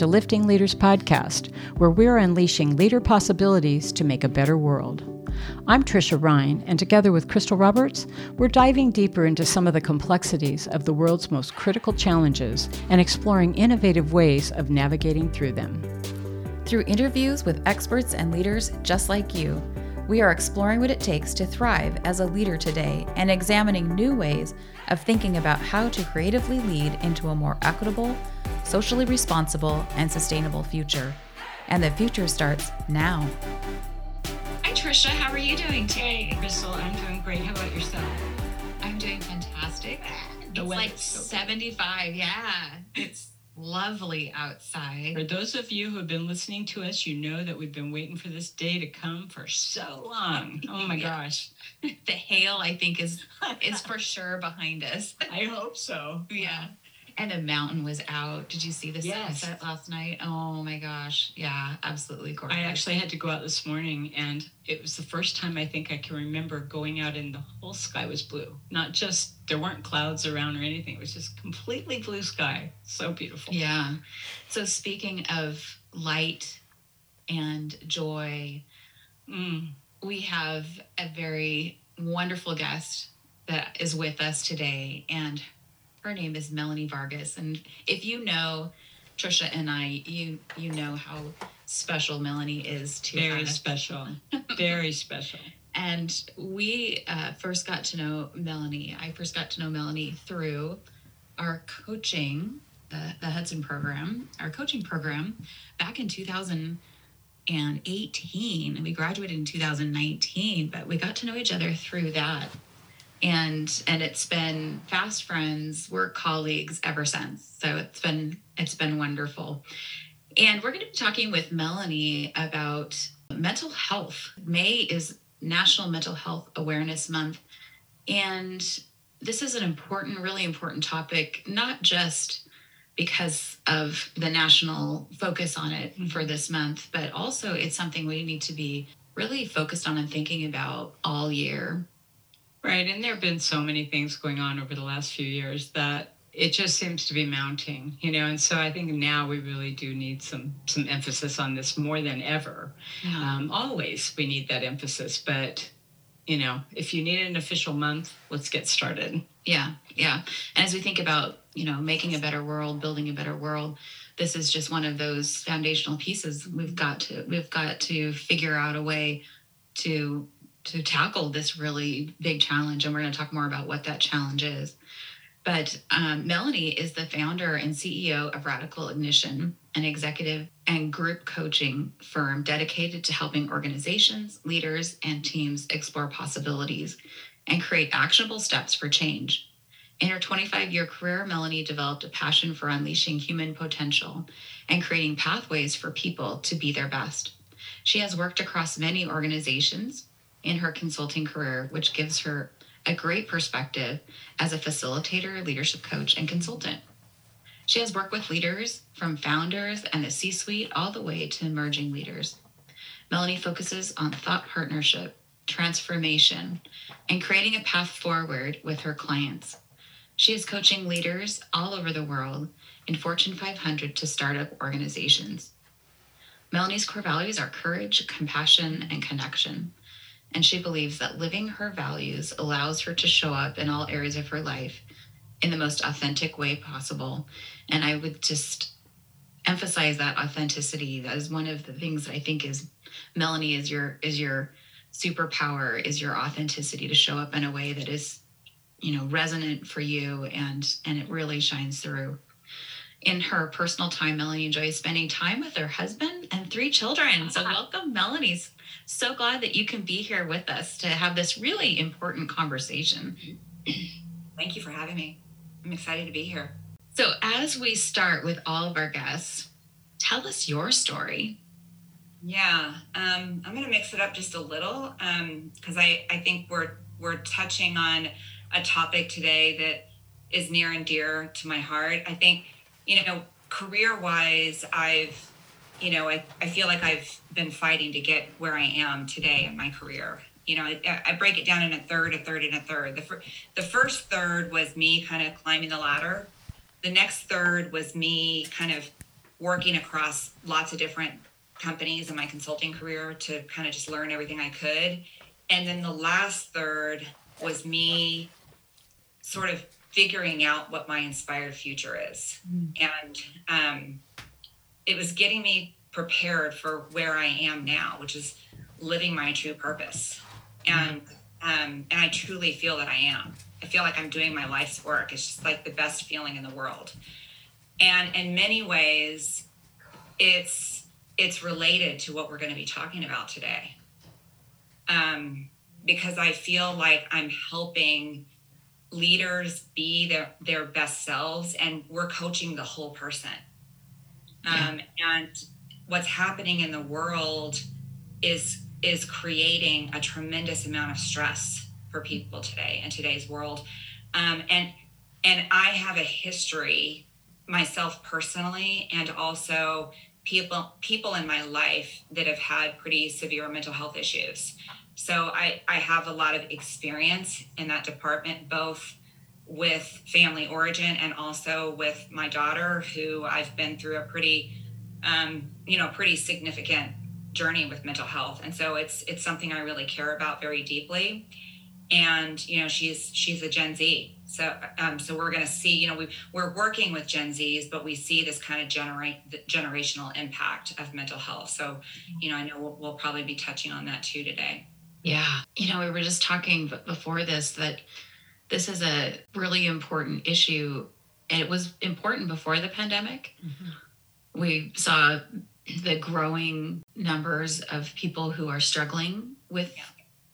to Lifting Leaders Podcast, where we're unleashing leader possibilities to make a better world. I'm Tricia Ryan, and together with Crystal Roberts, we're diving deeper into some of the complexities of the world's most critical challenges and exploring innovative ways of navigating through them. Through interviews with experts and leaders just like you, we are exploring what it takes to thrive as a leader today and examining new ways of thinking about how to creatively lead into a more equitable, socially responsible, and sustainable future. And the future starts now. Hi, Tricia. How are you doing today? Crystal, I'm doing great. How about yourself? I'm doing fantastic. The it's like so 75. Yeah. It's lovely outside. For those of you who have been listening to us, you know that we've been waiting for this day to come for so long. Oh my Yeah. gosh. The hail, I think, is is for sure behind us. I hope so. Yeah. And the mountain was out. Did you see the Yes. sunset last night? Oh my gosh. Yeah, absolutely gorgeous. I actually had to go out this morning, and it was the first time I think I can remember going out and the whole sky was blue. Not just, there weren't clouds around or anything. It was just completely blue sky. So beautiful. Yeah. So speaking of light and joy, Mm. we have a very wonderful guest that is with us today, and her name is Melanie Vargas. And if you know Trisha and I, you you know how special Melanie is to Very us. special. Very special. And we uh, first got to know Melanie. I first got to know Melanie through our coaching, the, the Hudson program, our coaching program back in 2018. We graduated in 2019, but we got to know each other through that. And and it's been fast friends, we're colleagues ever since. So it's been it's been wonderful. And we're going to be talking with Melanie about mental health. May is National Mental Health Awareness Month. And this is an important, really important topic, not just because of the national focus on it mm-hmm. for this month, but also it's something we need to be really focused on and thinking about all year. Right. And there have been so many things going on over the last few years that it just seems to be mounting, you know. And so I think now we really do need some some emphasis on this more than ever. Um, always we need that emphasis, but you know, if you need an official month, let's get started. Yeah, yeah. And as we think about, you know, making a better world, building a better world, this is just one of those foundational pieces. We've got to we've got to figure out a way to to tackle this really big challenge, and we're going to talk more about what that challenge is. But um, Melanie is the founder and CEO of Radical Ignition, an executive and group coaching firm dedicated to helping organizations, leaders, and teams explore possibilities and create actionable steps for change. In her 25 year career, Melanie developed a passion for unleashing human potential and creating pathways for people to be their best. She has worked across many organizations in her consulting career, which gives her a great perspective as a facilitator, leadership coach, and consultant. She has worked with leaders from founders and the C suite all the way to emerging leaders. Melanie focuses on thought partnership, transformation, and creating a path forward with her clients. She is coaching leaders all over the world in Fortune 500 to startup organizations. Melanie's core values are courage, compassion, and connection. And she believes that living her values allows her to show up in all areas of her life in the most authentic way possible. And I would just emphasize that authenticity. That is one of the things that I think is Melanie is your is your superpower is your authenticity to show up in a way that is you know resonant for you and and it really shines through in her personal time melanie enjoys spending time with her husband and three children so ah. welcome melanie's so glad that you can be here with us to have this really important conversation Thank you for having me. I'm excited to be here. so as we start with all of our guests tell us your story Yeah, um, I'm going to mix it up just a little because I, I think we're we're touching on a topic today that is near and dear to my heart. I think, you know, career wise, I've, you know, I, I feel like I've been fighting to get where I am today in my career. You know, I, I break it down in a third, a third, and a third. The, fir- the first third was me kind of climbing the ladder. The next third was me kind of working across lots of different companies in my consulting career to kind of just learn everything I could. And then the last third was me sort of figuring out what my inspired future is. Mm. And um, it was getting me prepared for where I am now, which is living my true purpose. And um, and I truly feel that I am. I feel like I'm doing my life's work. It's just like the best feeling in the world. And in many ways, it's it's related to what we're going to be talking about today. Um, because I feel like I'm helping leaders be their, their best selves and we're coaching the whole person. Um, and what's happening in the world is is creating a tremendous amount of stress for people today in today's world. Um, and and I have a history myself personally and also people people in my life that have had pretty severe mental health issues. So I, I have a lot of experience in that department, both with family origin and also with my daughter, who I've been through a pretty, um, you know, pretty significant journey with mental health. And so it's it's something I really care about very deeply. And you know, she's she's a Gen Z, so um, so we're going to see. You know, we we're working with Gen Zs, but we see this kind of generate generational impact of mental health. So, you know, I know we'll, we'll probably be touching on that too today. Yeah, you know, we were just talking before this that this is a really important issue, and it was important before the pandemic. Mm-hmm. We saw the growing numbers of people who are struggling with yeah.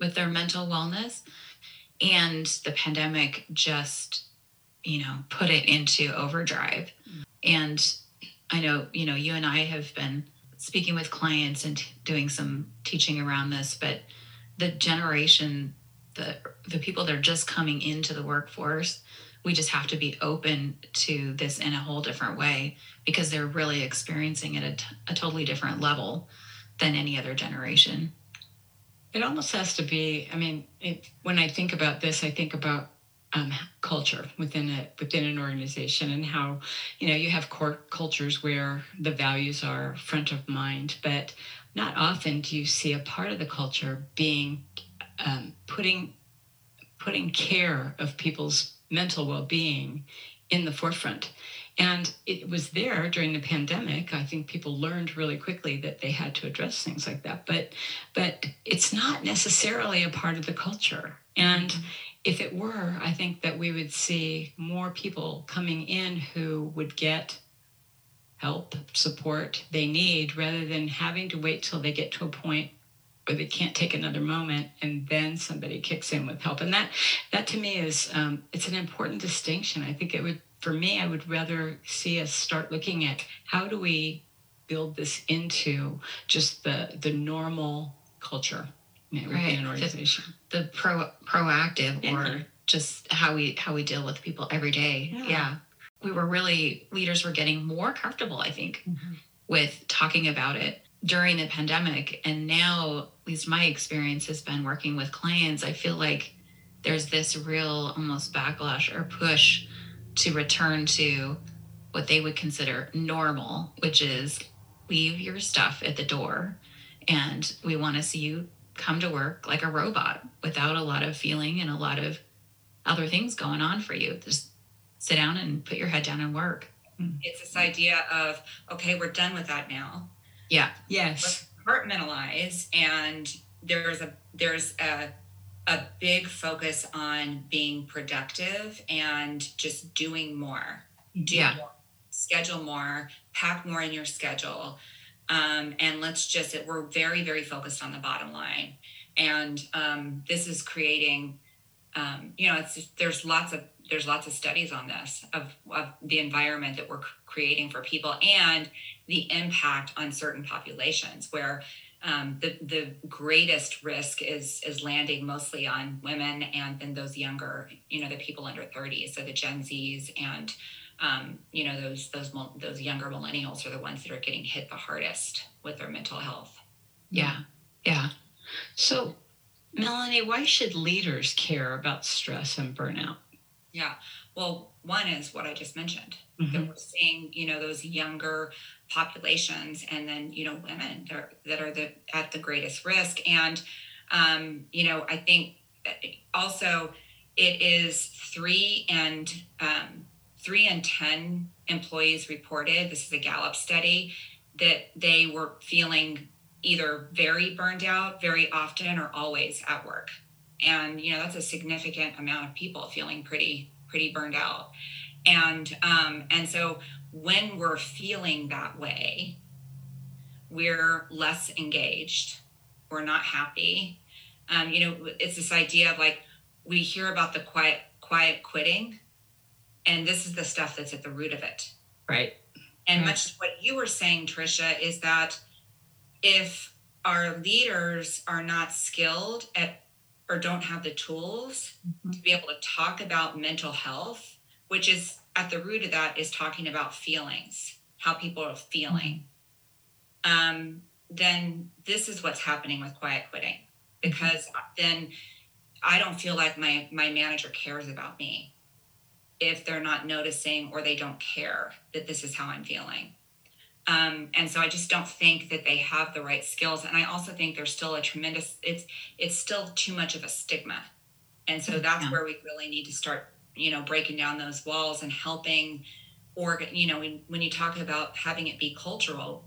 with their mental wellness and the pandemic just you know put it into overdrive mm. and i know you know you and i have been speaking with clients and t- doing some teaching around this but the generation the the people that are just coming into the workforce we just have to be open to this in a whole different way because they're really experiencing it at a totally different level than any other generation. It almost has to be i mean it, when i think about this i think about um, culture within it within an organization and how you know you have core cultures where the values are front of mind but not often do you see a part of the culture being um, putting putting care of people's mental well-being in the forefront. And it was there during the pandemic i think people learned really quickly that they had to address things like that. But but it's not necessarily a part of the culture. And mm-hmm. if it were i think that we would see more people coming in who would get help support they need rather than having to wait till they get to a point where they can't take another moment and then somebody kicks in with help and that that to me is um, it's an important distinction i think it would for me i would rather see us start looking at how do we build this into just the the normal culture you know, right. an organization the, the pro proactive yeah. or just how we how we deal with people every day yeah, yeah. we were really leaders were getting more comfortable i think mm-hmm. with talking about it during the pandemic and now at least my experience has been working with clients i feel like there's this real almost backlash or push to return to what they would consider normal which is leave your stuff at the door and we want to see you come to work like a robot without a lot of feeling and a lot of other things going on for you. Just sit down and put your head down and work. Mm-hmm. It's this idea of okay we're done with that now yeah. Yes. compartmentalize and there's a there's a a big focus on being productive and just doing more. Do yeah. More, schedule more, pack more in your schedule. Um, and let's just we're very, very focused on the bottom line. And um, this is creating um, you know, it's just, there's lots of there's lots of studies on this of, of the environment that we're creating for people and the impact on certain populations where um, the the greatest risk is is landing mostly on women and then those younger you know the people under 30 so the gen z's and um, you know those those those younger millennials are the ones that are getting hit the hardest with their mental health. Yeah. Yeah. So melanie why should leaders care about stress and burnout? Yeah. Well, one is what I just mentioned. Mm-hmm. that we're seeing, you know, those younger populations and then, you know, women that are, that are the, at the greatest risk. And, um, you know, I think uh, also it is three and um, three and 10 employees reported, this is a Gallup study, that they were feeling either very burned out very often or always at work and you know that's a significant amount of people feeling pretty pretty burned out and um, and so when we're feeling that way we're less engaged we're not happy um, you know it's this idea of like we hear about the quiet quiet quitting and this is the stuff that's at the root of it right and right. much what you were saying trisha is that if our leaders are not skilled at or don't have the tools mm-hmm. to be able to talk about mental health, which is at the root of that is talking about feelings, how people are feeling, mm-hmm. um, then this is what's happening with quiet quitting. Mm-hmm. Because then I don't feel like my my manager cares about me if they're not noticing or they don't care that this is how I'm feeling. Um, and so I just don't think that they have the right skills. And I also think there's still a tremendous it's it's still too much of a stigma. And so that's yeah. where we really need to start, you know, breaking down those walls and helping or you know, when, when you talk about having it be cultural,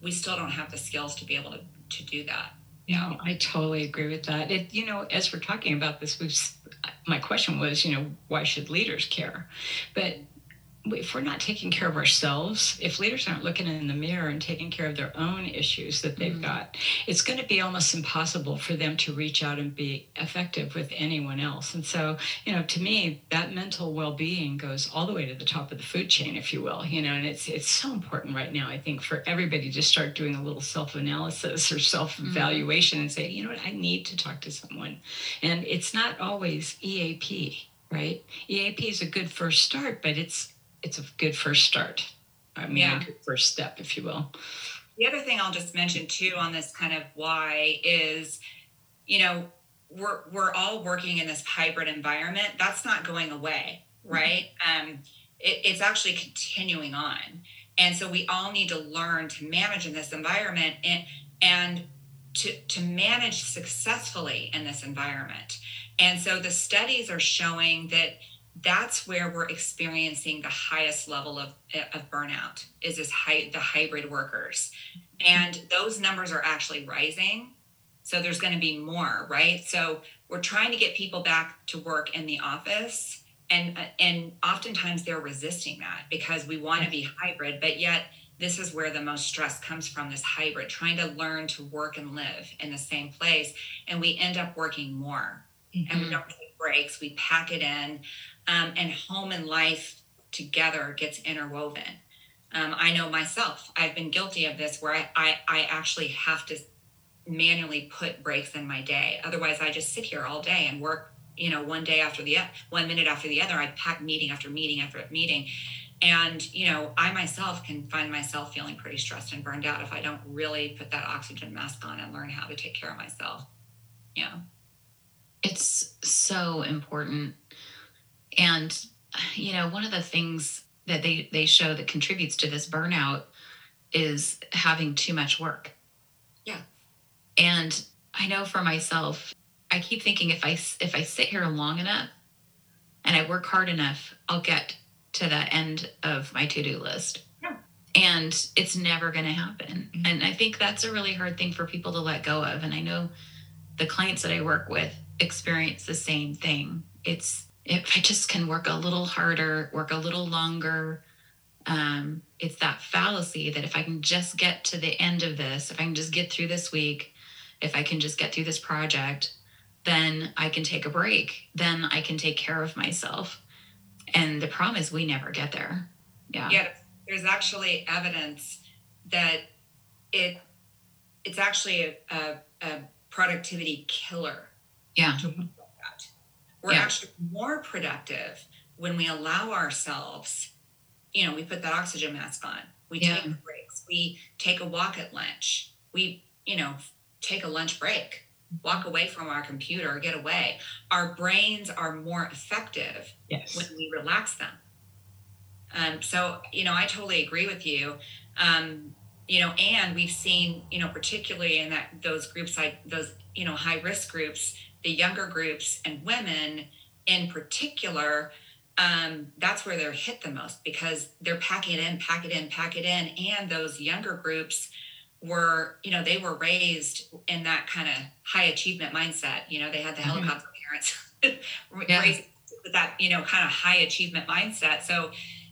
we still don't have the skills to be able to, to do that. Yeah, I totally agree with that. It, you know, as we're talking about this, we've my question was, you know, why should leaders care? But if we're not taking care of ourselves, if leaders aren't looking in the mirror and taking care of their own issues that they've mm-hmm. got, it's going to be almost impossible for them to reach out and be effective with anyone else. And so, you know, to me, that mental well-being goes all the way to the top of the food chain, if you will. You know, and it's it's so important right now. I think for everybody to start doing a little self-analysis or self-evaluation mm-hmm. and say, you know what, I need to talk to someone. And it's not always EAP right? EAP is a good first start, but it's it's a good first start. I mean, yeah. a good first step, if you will. The other thing I'll just mention too on this kind of why is, you know, we're we're all working in this hybrid environment. That's not going away, mm-hmm. right? Mm-hmm. Um, it, it's actually continuing on, and so we all need to learn to manage in this environment and and to to manage successfully in this environment. And so the studies are showing that that's where we're experiencing the highest level of, of burnout is this high, the hybrid workers. And those numbers are actually rising. So there's going to be more right? So we're trying to get people back to work in the office and and oftentimes they're resisting that because we want to be hybrid but yet this is where the most stress comes from this hybrid trying to learn to work and live in the same place and we end up working more. Mm-hmm. and we don't take breaks we pack it in um, and home and life together gets interwoven. Um, I know myself, I've been guilty of this where I, I, I actually have to manually put breaks in my day. Otherwise, I just sit here all day and work, you know, one day after the one minute after the other. I pack meeting after meeting after meeting. And, you know, I myself can find myself feeling pretty stressed and burned out if I don't really put that oxygen mask on and learn how to take care of myself. Yeah. It's so important and, you know, one of the things that they, they show that contributes to this burnout is having too much work. Yeah. And I know for myself, I keep thinking if I if I sit here long enough and I work hard enough, I'll get to the end of my to-do list. Yeah. And it's never going to happen. Mm-hmm. And I think that's a really hard thing for people to let go of. And I know the clients that I work with experience the same thing. It's if I just can work a little harder, work a little longer, um, it's that fallacy that if I can just get to the end of this, if I can just get through this week, if I can just get through this project, then I can take a break. Then I can take care of myself. And the problem is we never get there. Yeah. Yeah. There's actually evidence that it it's actually a, a, a productivity killer. Yeah. We're yeah. actually more productive when we allow ourselves, you know, we put that oxygen mask on, we yeah. take breaks, we take a walk at lunch, we, you know, take a lunch break. walk away from our computer, get away. Our brains are more effective Yes. when we relax them. Um, so, you know, I totally agree with you. Um, you know, and we've seen, you know, particularly in that those groups like those, you know, high risk groups, the younger groups and women in particular, um, that's where they're hit the most because they're packing it in, pack it in, pack it in. And those younger groups were, you know, they were raised in that kind of high achievement mindset. You know, they had the Mhm. helicopter parents Yeah. raised with that, you know, kind of high achievement mindset. So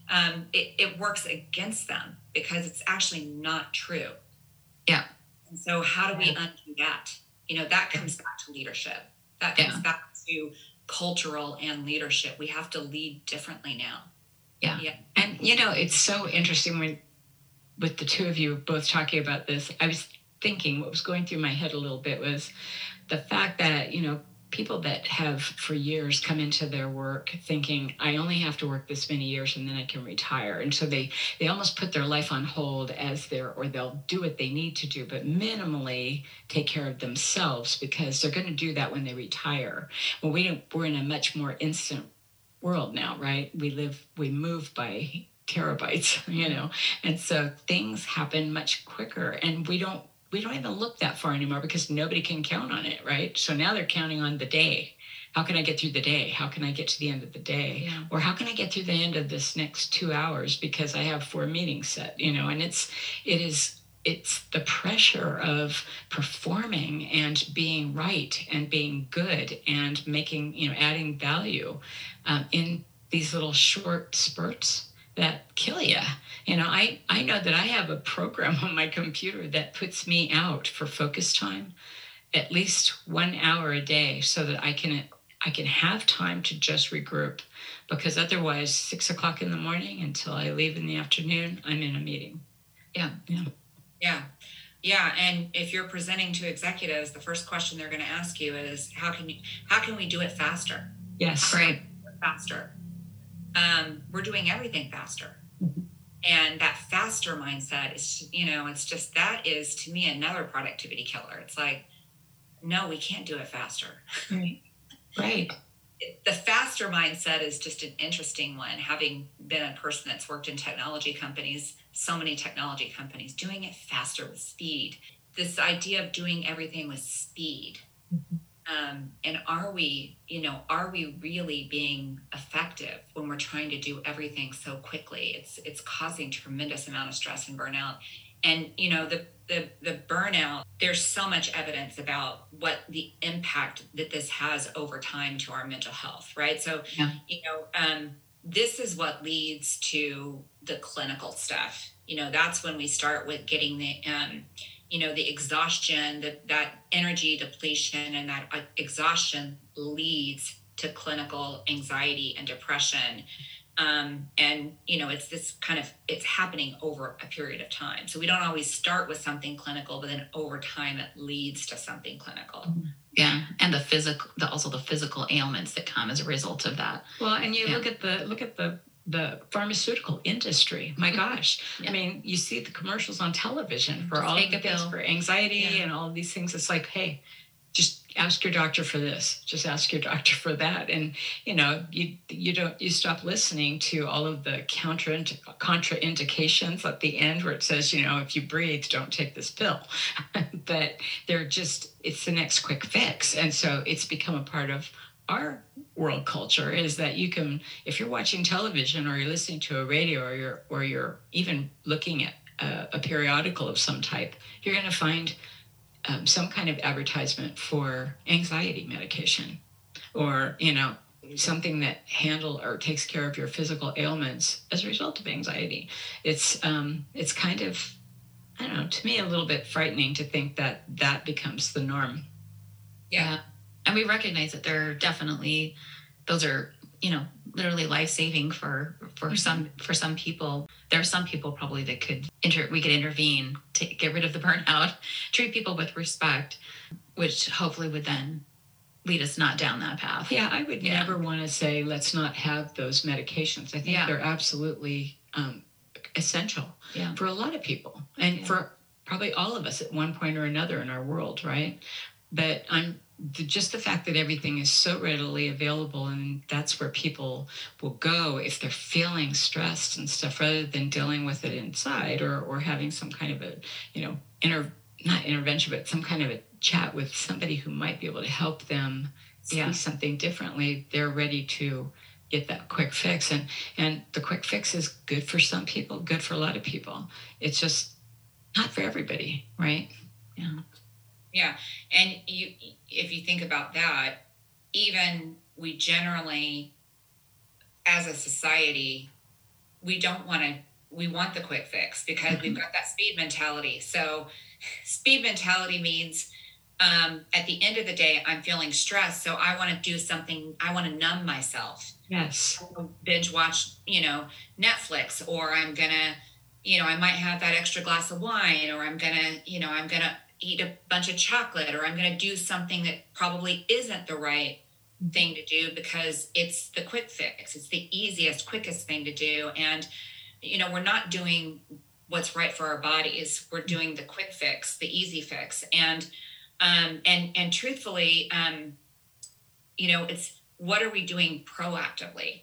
um, it, it works against them because it's actually not true. Yeah. And so how do we undo that? You know, that comes back to leadership. That comes Yeah. back to cultural and leadership. We have to lead differently now. Yeah. Yeah. And you know, it's so interesting when with the two of you both talking about this, I was thinking what was going through my head a little bit was the fact that, you know, people that have for years come into their work thinking I only have to work this many years and then I can retire. And so they they almost put their life on hold as they're or they'll do what they need to do, but minimally take care of themselves because they're going to do that when they retire. Well, we don't, we're in a much more instant world now, right? We live, we move by terabytes, you know, and so things happen much quicker, and we don't we don't even look that far anymore because nobody can count on it, right? So now they're counting on the day. How can I get through the day? How can I get to the end of the day? Yeah. Or how can I get through the end of this next two hours because I have four meetings set, you know, and it's it is it's the pressure of performing and being right and being good and making you know adding value um, in these little short spurts that kill you you know i i know that i have a program on my computer that puts me out for focus time at least one hour a day so that i can i can have time to just regroup because otherwise six o'clock in the morning until i leave in the afternoon i'm in a meeting Yeah. yeah Yeah. Yeah. And if you're presenting to executives, the first question they're going to ask you is how can you how can we do it faster? yes Right. Faster. Um, we're doing everything faster. Mhm. And that faster mindset is, you know, it's just that is to me another productivity killer. It's like, no, we can't do it faster. right right the faster mindset is just an interesting one having been a person that's worked in technology companies so many technology companies doing it faster with speed this idea of doing everything with speed um, and are we you know are we really being effective when we're trying to do everything so quickly? It's it's causing tremendous amount of stress and burnout. And you know the the the burnout there's so much evidence about what the impact that this has over time to our mental health right? So Yeah. you know um, this is what leads to the clinical stuff. You know that's when we start with getting the um, you know the exhaustion that that energy depletion and that uh, exhaustion leads to clinical anxiety and depression um, and you know it's this kind of it's happening over a period of time so we don't always start with something clinical but then over time it leads to something clinical Yeah. And the physical, the, also the physical ailments that come as a result of that. Well, and you Yeah. look at the look at the the pharmaceutical industry. My gosh, Yeah. I mean, you see the commercials on television for Just all the things for anxiety Yeah. and all of these things. It's like, hey, just ask your doctor for this. Just ask your doctor for that. And you know, you you don't you stop listening to all of the counter contraindications at the end where it says, you know, if you breathe, don't take this pill. but they're just it's the next quick fix, and so it's become a part of our world culture is that you can if you're watching television or you're listening to a radio or you're or you're even looking at a, a periodical of some type you're going to find um, some kind of advertisement for anxiety medication or you know something that handle or takes care of your physical ailments as a result of anxiety it's um it's kind of i don't know to me a little bit frightening to think that that becomes the norm Yeah. And we recognize that there are definitely, those are, you know, literally life saving for for some for some people. There are some people probably that could inter we could intervene to get rid of the burnout, treat people with respect, which hopefully would then lead us not down that path. Yeah, I would Yeah. never want to say let's not have those medications. I think Yeah. they're absolutely um, essential Yeah. for a lot of people and for probably all of us at one point or another in our world, right? but I'm just the fact that everything is so readily available and that's where people will go if they're feeling stressed and stuff rather than dealing with it inside or, or having some kind of a you know inter not intervention but some kind of a chat with somebody who might be able to help them see yeah. something differently they're ready to get that quick fix. And and the quick fix is good for some people good for a lot of people. It's just not for everybody right? Yeah yeah. And you if you think about that even we generally as a society we don't want to we want the quick fix because mm-hmm. we've got that speed mentality. So speed mentality means um, at the end of the day i'm feeling stressed so i want to do something i want to numb myself. Yes. Binge watch you know netflix or i'm gonna you know i might have that extra glass of wine or i'm gonna you know i'm gonna eat a bunch of chocolate or I'm going to do something that probably isn't the right thing to do because it's the quick fix. It's the easiest, quickest thing to do. And, you know, we're not doing what's right for our bodies. We're doing the quick fix, the easy fix. And, um, and, and truthfully, um, you know, it's what are we doing proactively?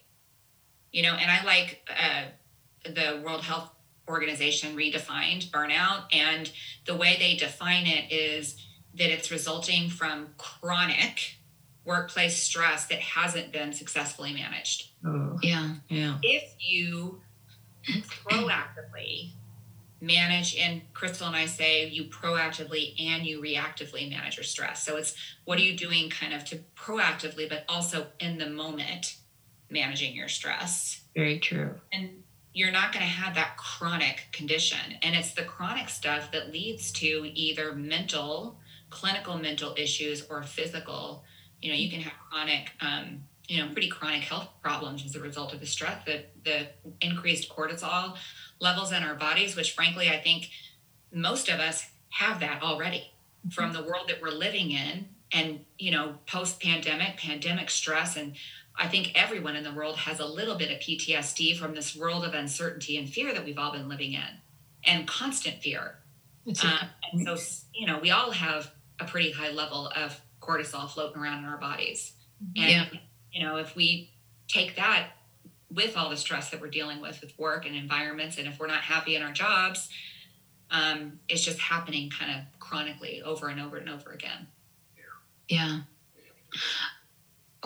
You know, and I like uh, the World Health organization redefined burnout. And the way they define it is that it's resulting from chronic workplace stress that hasn't been successfully managed. Oh, yeah. Yeah. If you proactively manage, and Crystal and I say you proactively and you reactively manage your stress. So it's what are you doing kind of to proactively, but also in the moment managing your stress. Very true. And you're not going to have that chronic condition. And it's the chronic stuff that leads to either mental, clinical mental issues or physical. You know, you can have chronic, um, you know, pretty chronic health problems as a result of the stress, the, the increased cortisol levels in our bodies, which frankly, I think most of us have that already from the world that we're living in and, you know, post pandemic, pandemic stress and I think everyone in the world has a little bit of PTSD from this world of uncertainty and fear that we've all been living in and constant fear. Uh, and so, you know, we all have a pretty high level of cortisol floating around in our bodies. Mm-hmm. And, yeah. you know, if we take that with all the stress that we're dealing with with work and environments, and if we're not happy in our jobs, um, it's just happening kind of chronically over and over and over again. Yeah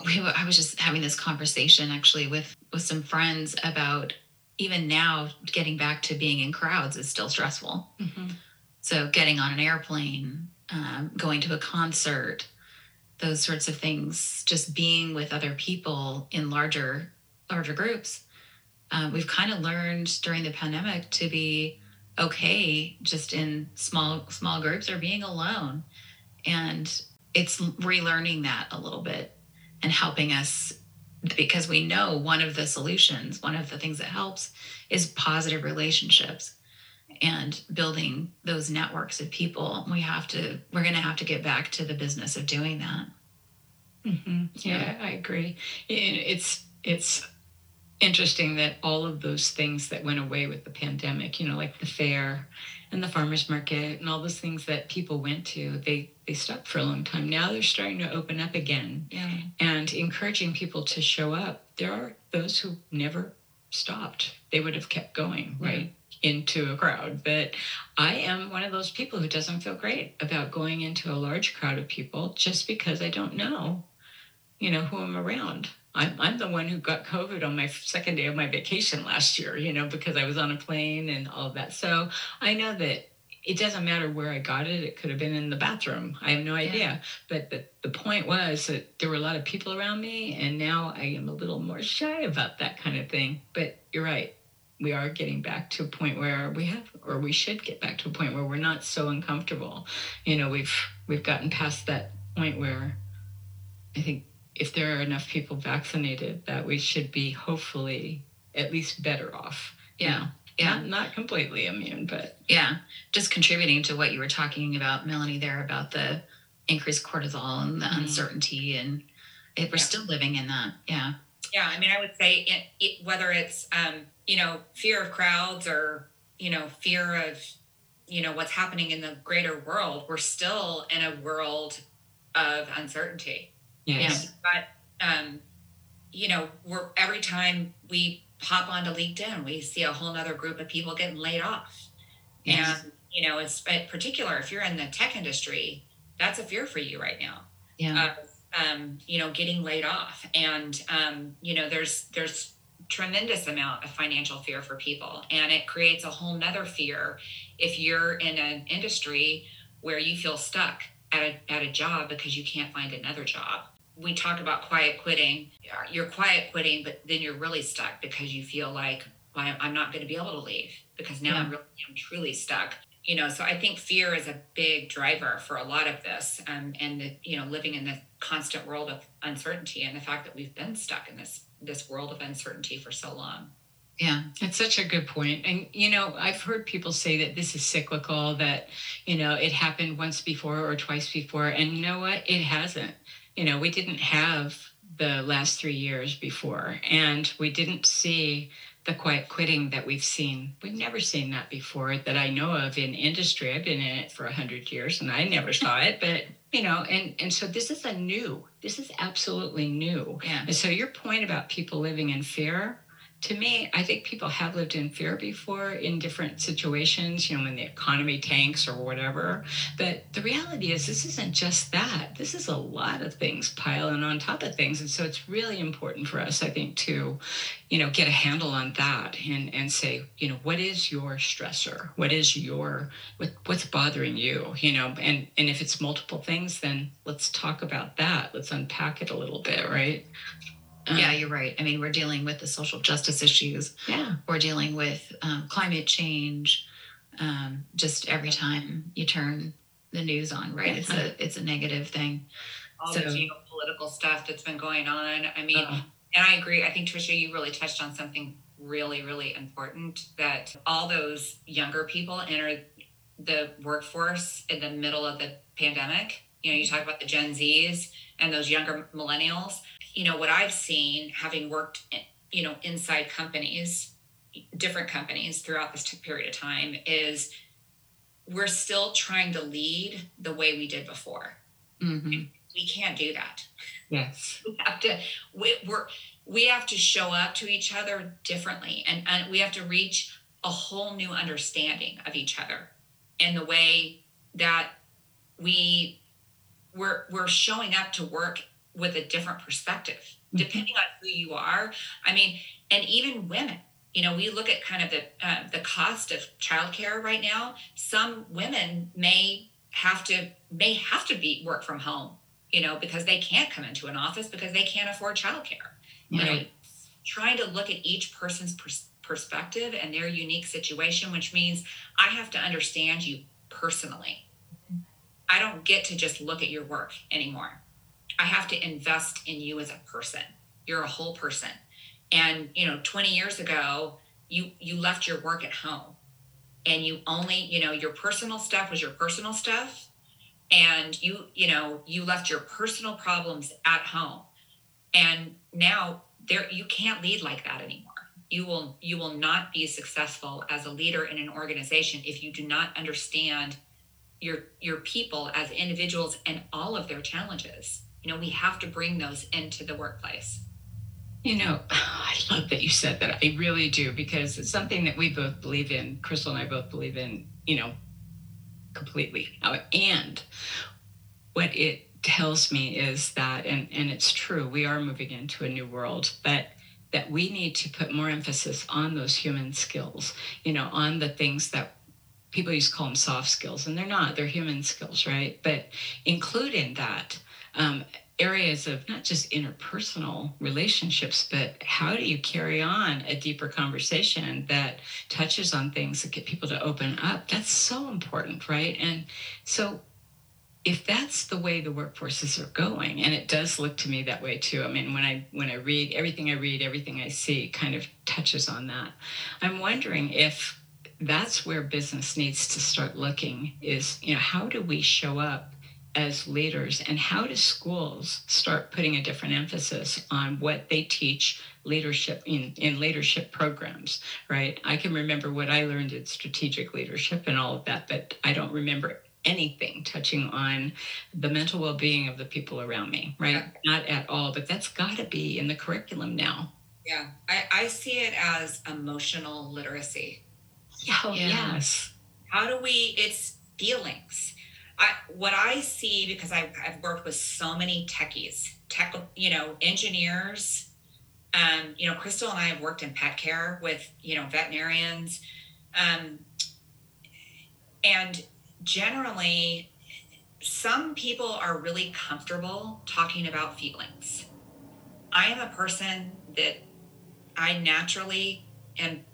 we were, I was just having this conversation actually with with some friends about even now getting back to being in crowds is still stressful. Mm-hmm. So getting on an airplane, um, going to a concert, those sorts of things, just being with other people in larger larger groups. Uh, we've kind of learned during the pandemic to be okay just in small small groups or being alone, and it's relearning that a little bit and helping us because we know one of the solutions, one of the things that helps is positive relationships and building those networks of people. We have to, we're going to have to get back to the business of doing that. Mm-hmm. Yeah, I agree. It's, it's, interesting that all of those things that went away with the pandemic, you know, like the fair and the farmers market and all those things that people went to, they they stopped for a long time. Now they're starting to open up again. Yeah. And encouraging people to show up. There are those who never stopped. They would have kept going, right? Into a crowd. But I am one of those people who doesn't feel great about going into a large crowd of people just because I don't know, you know, who I'm around. I'm, I'm the one who got COVID on my second day of my vacation last year, you know, because I was on a plane and all of that. So I know that it doesn't matter where I got it. It could have been in the bathroom. I have no idea. Yeah. But the, the point was that there were a lot of people around me, and now I am a little more shy about that kind of thing. But you're right. We are getting back to a point where we have, or we should get back to a point where we're not so uncomfortable. You know, we've we've gotten past that point where I think if there are enough people vaccinated, that we should be hopefully at least better off. Yeah. know? Yeah. Not, not, completely immune, but yeah, just contributing to what you were talking about, Melanie, there about the increased cortisol and the mm-hmm. uncertainty, and it, we're yeah. still living in that. Yeah. Yeah. I mean, I would say it, it, whether it's, um, you know, fear of crowds or, you know, fear of, you know, what's happening in the greater world, we're still in a world of uncertainty. Yes. But um, you know, we're every time we hop onto LinkedIn, we see a whole other group of people getting laid off. Yes. And you know, it's in particular if you're in the tech industry, that's a fear for you right now. Yeah. Uh, um, you know, getting laid off, and um, you know, there's there's tremendous amount of financial fear for people, and it creates a whole nother fear if you're in an industry where you feel stuck at a, at a job because you can't find another job. We talk about quiet quitting. You're quiet quitting, but then you're really stuck because you feel like well, I'm not going to be able to leave because now Yeah. I'm really I'm truly stuck. You know, so I think fear is a big driver for a lot of this, um, and the, you know, living in the constant world of uncertainty and the fact that we've been stuck in this this world of uncertainty for so long. Yeah. It's such a good point. And, you know, I've heard people say that this is cyclical, that, you know, it happened once before or twice before. And you know what? It hasn't. You know, we didn't have the last three years before, and we didn't see the quiet quitting that we've seen. We've never seen that before that I know of in industry. I've been in it for a hundred years and I never saw it, but you know, and and so this is a new. This is absolutely new. Yeah. And so your point about people living in fear, to me, I think people have lived in fear before in different situations, you know, when the economy tanks or whatever. But the reality is, this isn't just that. This is a lot of things piling on top of things. And so it's really important for us, I think, to, you know, get a handle on that and, and say, you know, what is your stressor? What is your, what, what's bothering you? You know, and, and if it's multiple things, then let's talk about that. Let's unpack it a little bit, right? Um, Yeah, you're right. I mean, we're dealing with the social justice issues. Yeah. We're dealing with um, climate change. Um, just every time you turn the news on, right? It's a it's a negative thing. all So- the geopolitical stuff that's been going on. I mean, Uh-uh. and I agree. I think Trisha, you really touched on something really, really important that all those younger people enter the workforce in the middle of the pandemic. You know, you talk about the Gen Zs and those younger millennials. You know, what I've seen having worked, you know, inside companies, different companies throughout this period of time is we're still trying to lead the way we did before. hmm We can't do that Yes. we have to we, we're we have to show up to each other differently and, and we have to reach a whole new understanding of each other and the way that we we're we're showing up to work with a different perspective depending on who you are. I mean and even women you know we look at kind of the uh, the cost of childcare right now. Some women may have to may have to be work from home you know because they can't come into an office because they can't afford childcare. You know trying to look at each person's pers- perspective and their unique situation which means i have to understand you personally. I don't get to just look at your work anymore i have to invest in you as a person. You're a whole person. And you know 20 years ago you you left your work at home. And you only you know your personal stuff was your personal stuff. And you you know you left your personal problems at home. And now there you can't lead like that anymore. You will you will not be successful as a leader in an organization if you do not understand your your people as individuals and all of their challenges you know we have to bring those into the workplace You know, I love that you said that. I really do because it's something that we both believe in. Crystal and I both believe in, you know, completely. And what it tells me is that, and, and it's true, we are moving into a new world, but that we need to put more emphasis on those human skills, you know, on the things that people used to call them soft skills, and they're not, they're human skills, right? But include in that um, areas of not just interpersonal relationships, but how do you carry on a deeper conversation that touches on things that get people to open up? That's so important, right? And so if that's the way the workforces are going and it does look to me that way too i mean when i when i read everything i read everything i see kind of touches on that i'm wondering if that's where business needs to start looking is you know how do we show up as leaders and how do schools start putting a different emphasis on what they teach leadership in, in leadership programs right? I can remember what i learned in strategic leadership and all of that but i don't remember anything touching on the mental well-being of the people around me right? Yeah. not at all but that's got to be in the curriculum now. Yeah. I, I see it as emotional literacy. Oh, yeah, oh, yes. How do we it's feelings I, what I see because I've, I've worked with so many techies, tech, you know, engineers. Um, you know, Crystal and I have worked in pet care with you know veterinarians, um, and generally, some people are really comfortable talking about feelings. I am a person that I naturally am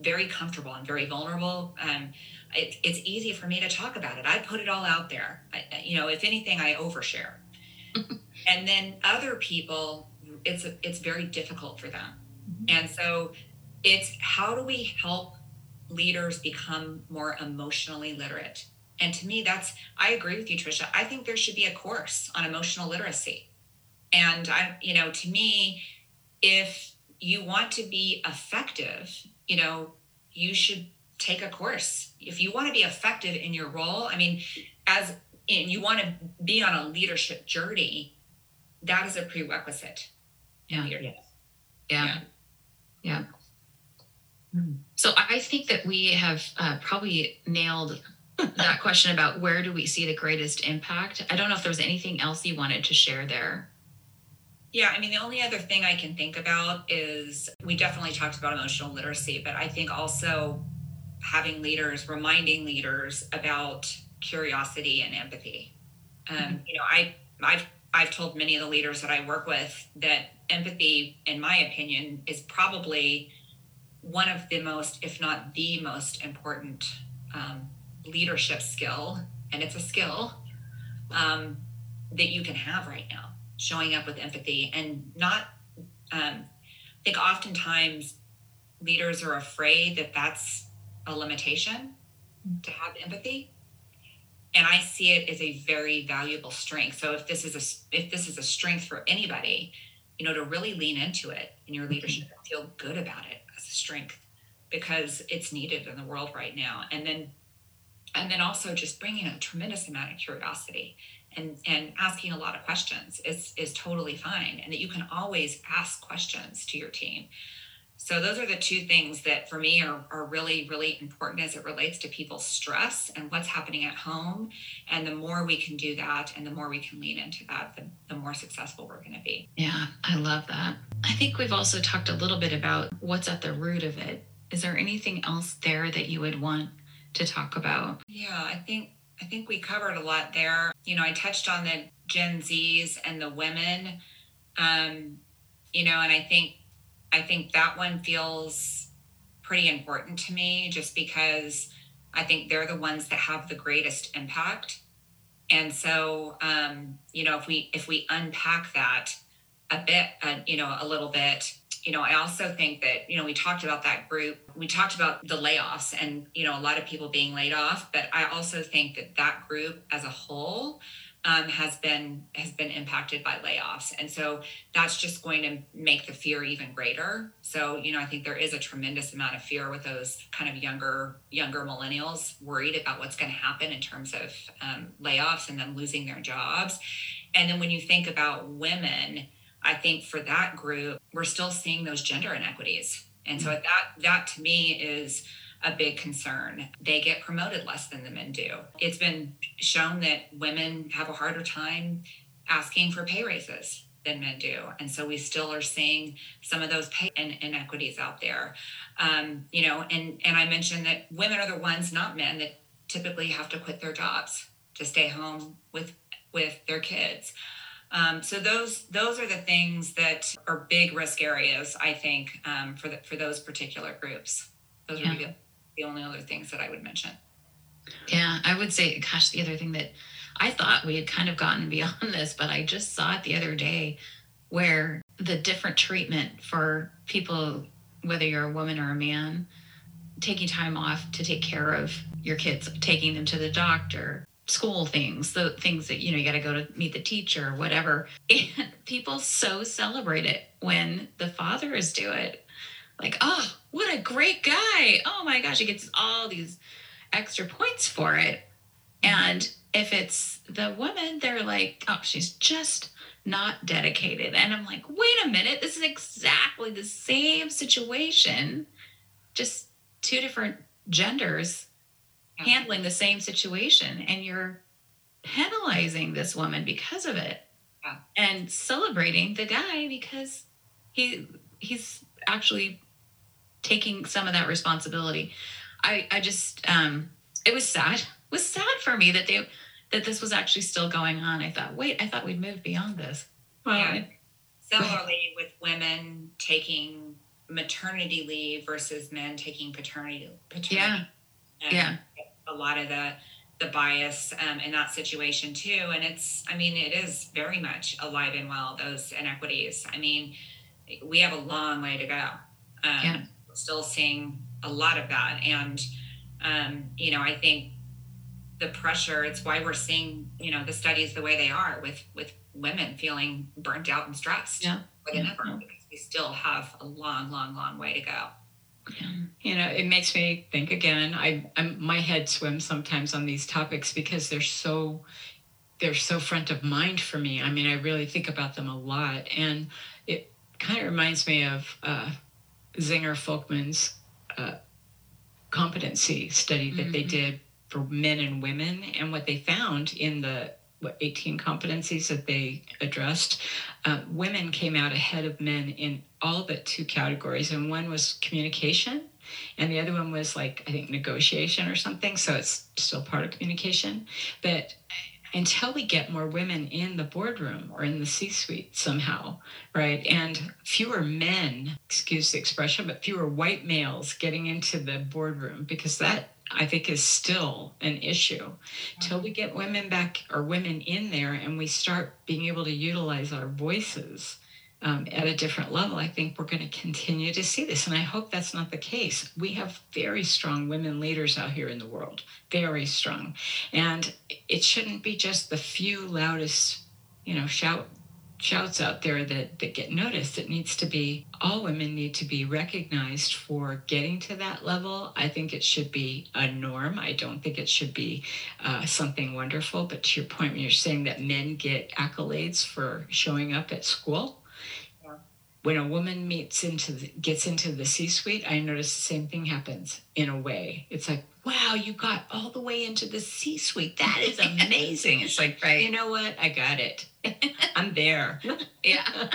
very comfortable and very vulnerable. Um, it, it's easy for me to talk about it. I put it all out there. I, you know, if anything, I overshare. and then other people, it's a, it's very difficult for them. Mm-hmm. And so, it's how do we help leaders become more emotionally literate? And to me, that's I agree with you, Trisha. I think there should be a course on emotional literacy. And I, you know, to me, if you want to be effective, you know, you should take a course. If you want to be effective in your role, I mean, as in you want to be on a leadership journey, that is a prerequisite. Yeah. Yeah. Yeah. yeah. Hmm. So I think that we have uh, probably nailed that question about where do we see the greatest impact. I don't know if there was anything else you wanted to share there. Yeah, I mean, the only other thing I can think about is we definitely talked about emotional literacy, but I think also having leaders, reminding leaders about curiosity and empathy. Um, mm-hmm. You know, I I've I've told many of the leaders that I work with that empathy, in my opinion, is probably one of the most, if not the most important um, leadership skill, and it's a skill um, that you can have right now showing up with empathy and not um, i think oftentimes leaders are afraid that that's a limitation to have empathy. And i see it as a very valuable strength. So if this is a if this is a strength for anybody you know to really lean into it in your leadership and feel good about it as a strength because it's needed in the world right now. And then and then also just bringing a tremendous amount of curiosity and and asking a lot of questions is is totally fine and that you can always ask questions to your team. So those are the two things that for me are, are really really important as it relates to people's stress and what's happening at home. And the more we can do that and the more we can lean into that the, the more successful we're going to be. Yeah i love that. I think we've also talked a little bit about what's at the root of it. Is there anything else there that you would want to talk about? Yeah i think I think we covered a lot there. You know, I touched on the Gen Zs and the women. Um, you know, and I think I think that one feels pretty important to me just because I think they're the ones that have the greatest impact. And so, um, you know, if we if we unpack that a bit, uh, you know, a little bit, you know, I also think that, you know, we talked about that group. We talked about the layoffs and, you know, a lot of people being laid off, but I also think that that group as a whole um, has been has been impacted by layoffs, and so that's just going to make the fear even greater. So, you know, I think there is a tremendous amount of fear with those kind of younger younger millennials worried about what's going to happen in terms of um, layoffs and them losing their jobs. And then when you think about women, I think for that group, we're still seeing those gender inequities. And so mm-hmm. that that to me is a big concern. They get promoted less than the men do. It's been shown that women have a harder time asking for pay raises than men do. And so we still are seeing some of those pay in- inequities out there. Um, you know, and and I mentioned that women are the ones, not men, that typically have to quit their jobs to stay home with with their kids. Um, so those those are the things that are big risk areas, I think, um, for the, for those particular groups. Those yeah. are the, the only other things that I would mention. Yeah, I would say, gosh, the other thing that I thought we had kind of gotten beyond this, but I just saw it the other day where the different treatment for people, whether you're a woman or a man, taking time off to take care of your kids, taking them to the doctor, school things, the things that, you know, you got to go to meet the teacher, whatever. And people so celebrate it when the fathers do it. Like, oh, what a great guy. Oh my gosh, he gets all these extra points for it. And if it's the woman, they're like, oh, she's just not dedicated. And I'm like, wait a minute, this is exactly the same situation, just two different genders. Handling the same situation. And you're penalizing this woman because of it Yeah. and celebrating the guy because he he's actually taking some of that responsibility. I I just um it was sad. It was sad for me that they that this was actually still going on. I thought, wait, I thought we'd moved beyond this. Well, Yeah. Similarly, with women taking maternity leave versus men taking paternity paternity. Yeah. And Yeah. A lot of the the bias um, in that situation too, and it's I mean it is very much alive and well those inequities. I mean, we have a long way to go. Um, Yeah. Still seeing a lot of that, and um, you know I think the pressure. It's why we're seeing you know the studies the way they are with with women feeling burnt out and stressed Yeah. Yeah. ever because we still have a long, long, long way to go. You know, it makes me think again. I, I'm my head swims sometimes on these topics because they're so they're so front of mind for me. I mean, I really think about them a lot, and it kind of reminds me of uh, Zenger Folkman's uh, competency study that they Mhm. did for men and women, and what they found in the what 18 competencies that they addressed, uh, women came out ahead of men in all but two categories, and one was communication, and the other one was like I think negotiation or something. So it's still part of communication, but until we get more women in the boardroom or in the C-suite somehow, right, and fewer men, excuse the expression, but fewer white males getting into the boardroom because that I think is still an issue. Till we get women back or women in there and we start being able to utilize our voices um, at a different level, I think we're going to continue to see this. And I hope that's not the case. We have very strong women leaders out here in the world, very strong. And it shouldn't be just the few loudest, you know, shout shouts out there that, that get noticed. It needs to be all women need to be recognized for getting to that level. I think it should be a norm. I don't think it should be uh, something wonderful. But to your point, when you're saying that men get accolades for showing up at school. When a woman meets into the, gets into the C-suite, I notice the same thing happens in a way. It's like, wow, you got all the way into the C-suite. That is amazing. it's like, Right. you know what? I got it. I'm there. yeah,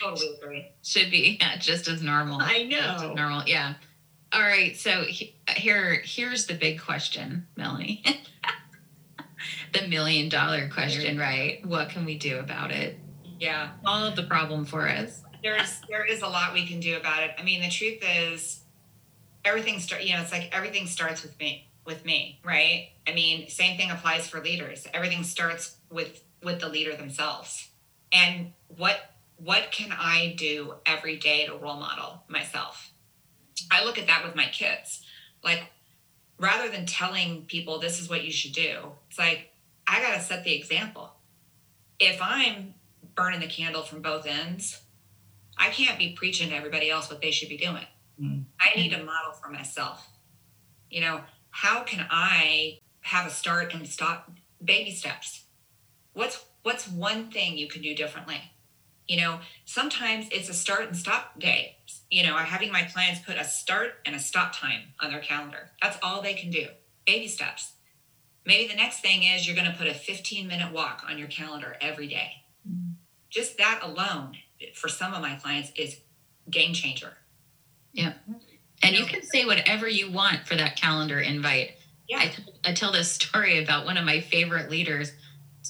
Totally agree. should be yeah, just as normal. I Just as know. normal. Yeah. All right. So he- here, here's the big question, Melanie. the million dollar question, right? What can we do about it? Yeah. Solve the problem for us. There's there is a lot we can do about it. I mean, the truth is everything start you know, it's like everything starts with me with me, right? I mean, same thing applies for leaders. Everything starts with with the leader themselves. And what what can I do every day to role model myself? I look at that with my kids. Like rather than telling people this is what you should do, it's like I got to set the example. If I'm burning the candle from both ends, I can't be preaching to everybody else what they should be doing. Mm. I need a model for myself. You know, how can I have a start and stop baby steps? What's what's one thing you can do differently? You know, sometimes it's a start and stop day. You know, I having my clients put a start and a stop time on their calendar. That's all they can do. Baby steps. Maybe the next thing is you're going to put a 15 minute walk on your calendar every day. Just that alone for some of my clients is game changer. Yeah. And you can say whatever you want for that calendar invite. Yeah. I, t- I tell this story about one of my favorite leaders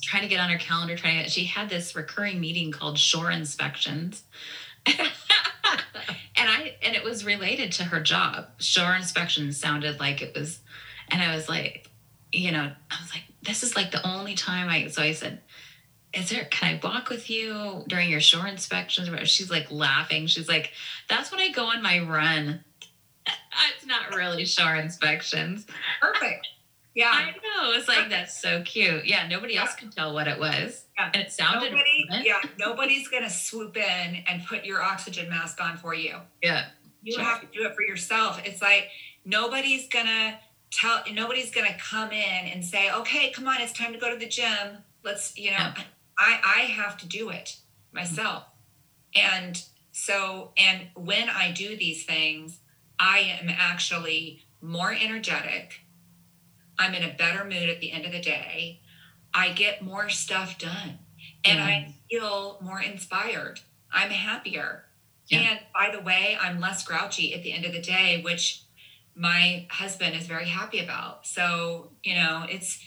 trying to get on her calendar. Trying to, she had this recurring meeting called shore inspections, and I and it was related to her job. Shore inspections sounded like it was, and I was like, you know, I was like, this is like the only time I. So I said, is there can I walk with you during your shore inspections? She's like laughing. She's like, that's when I go on my run. it's not really shore inspections. Perfect. Yeah. I know. It's like that's so cute. Yeah, nobody else could tell what it was. Yeah. And it sounded Nobody, yeah, nobody's gonna swoop in and put your oxygen mask on for you. Yeah. You Sure. have to do it for yourself. It's like nobody's gonna tell nobody's going to come in and say okay come on it's time to go to the gym let's you know yeah. I i have to do it myself. And so and when i do these things i am actually more energetic. I'm in a better mood at the end of the day. I get more stuff done and i feel more inspired. I'm happier. Yeah. and by the way i'm less grouchy at the end of the day which my husband is very happy about. So, you know, it's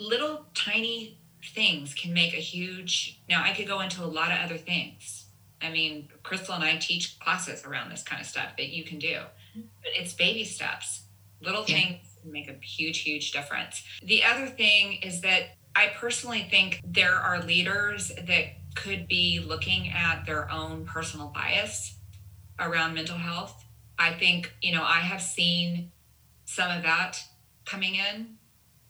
little tiny things can make a huge. Now, I could go into a lot of other things. I mean, Crystal and I teach classes around this kind of stuff that you can do, mm-hmm. but it's baby steps. Little yeah. things make a huge, huge difference. The other thing is that I personally think there are leaders that could be looking at their own personal bias around mental health I think, you know, I have seen some of that coming in.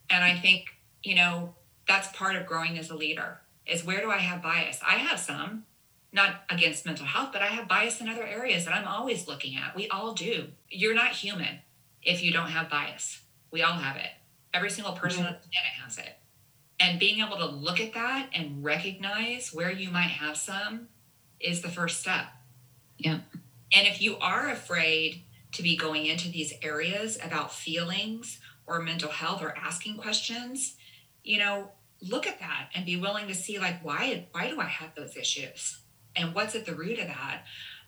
And I think, you know, that's part of growing as a leader is where do I have bias? I have some, not against mental health, but I have bias in other areas that I'm always looking at. We all do. You're not human if you don't have bias. We all have it. Every single person on the planet has it. And being able to look at that and recognize where you might have some is the first step. Yeah. And if you are afraid to be going into these areas about feelings or mental health or asking questions, you know, look at that and be willing to see like why why do I have those issues and what's at the root of that.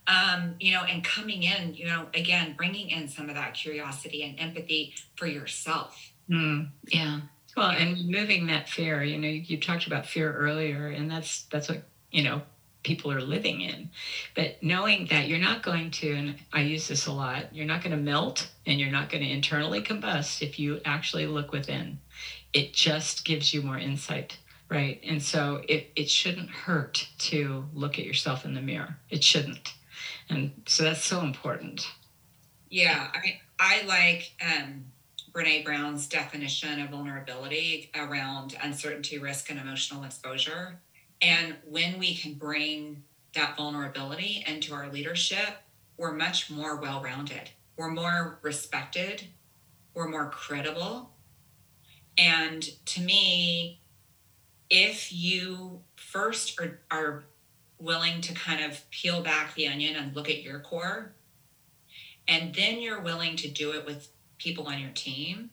Um, you know, and coming in, you know, again, bringing in some of that curiosity and empathy for yourself. Mm, yeah. Well, and moving that fear, you know, you, you talked about fear earlier, and that's that's what you know people are living in. But knowing that you're not going to, and I use this a lot, you're not going to melt and you're not going to internally combust if you actually look within. It just gives you more insight, right? And so it, it shouldn't hurt to look at yourself in the mirror. It shouldn't. And so that's so important. Yeah. I mean, I like um, Brene Brown's definition of vulnerability around uncertainty, risk, and emotional exposure and when we can bring that vulnerability into our leadership, we're much more well rounded. We're more respected. We're more credible. And to me, if you first are, are willing to kind of peel back the onion and look at your core, and then you're willing to do it with people on your team,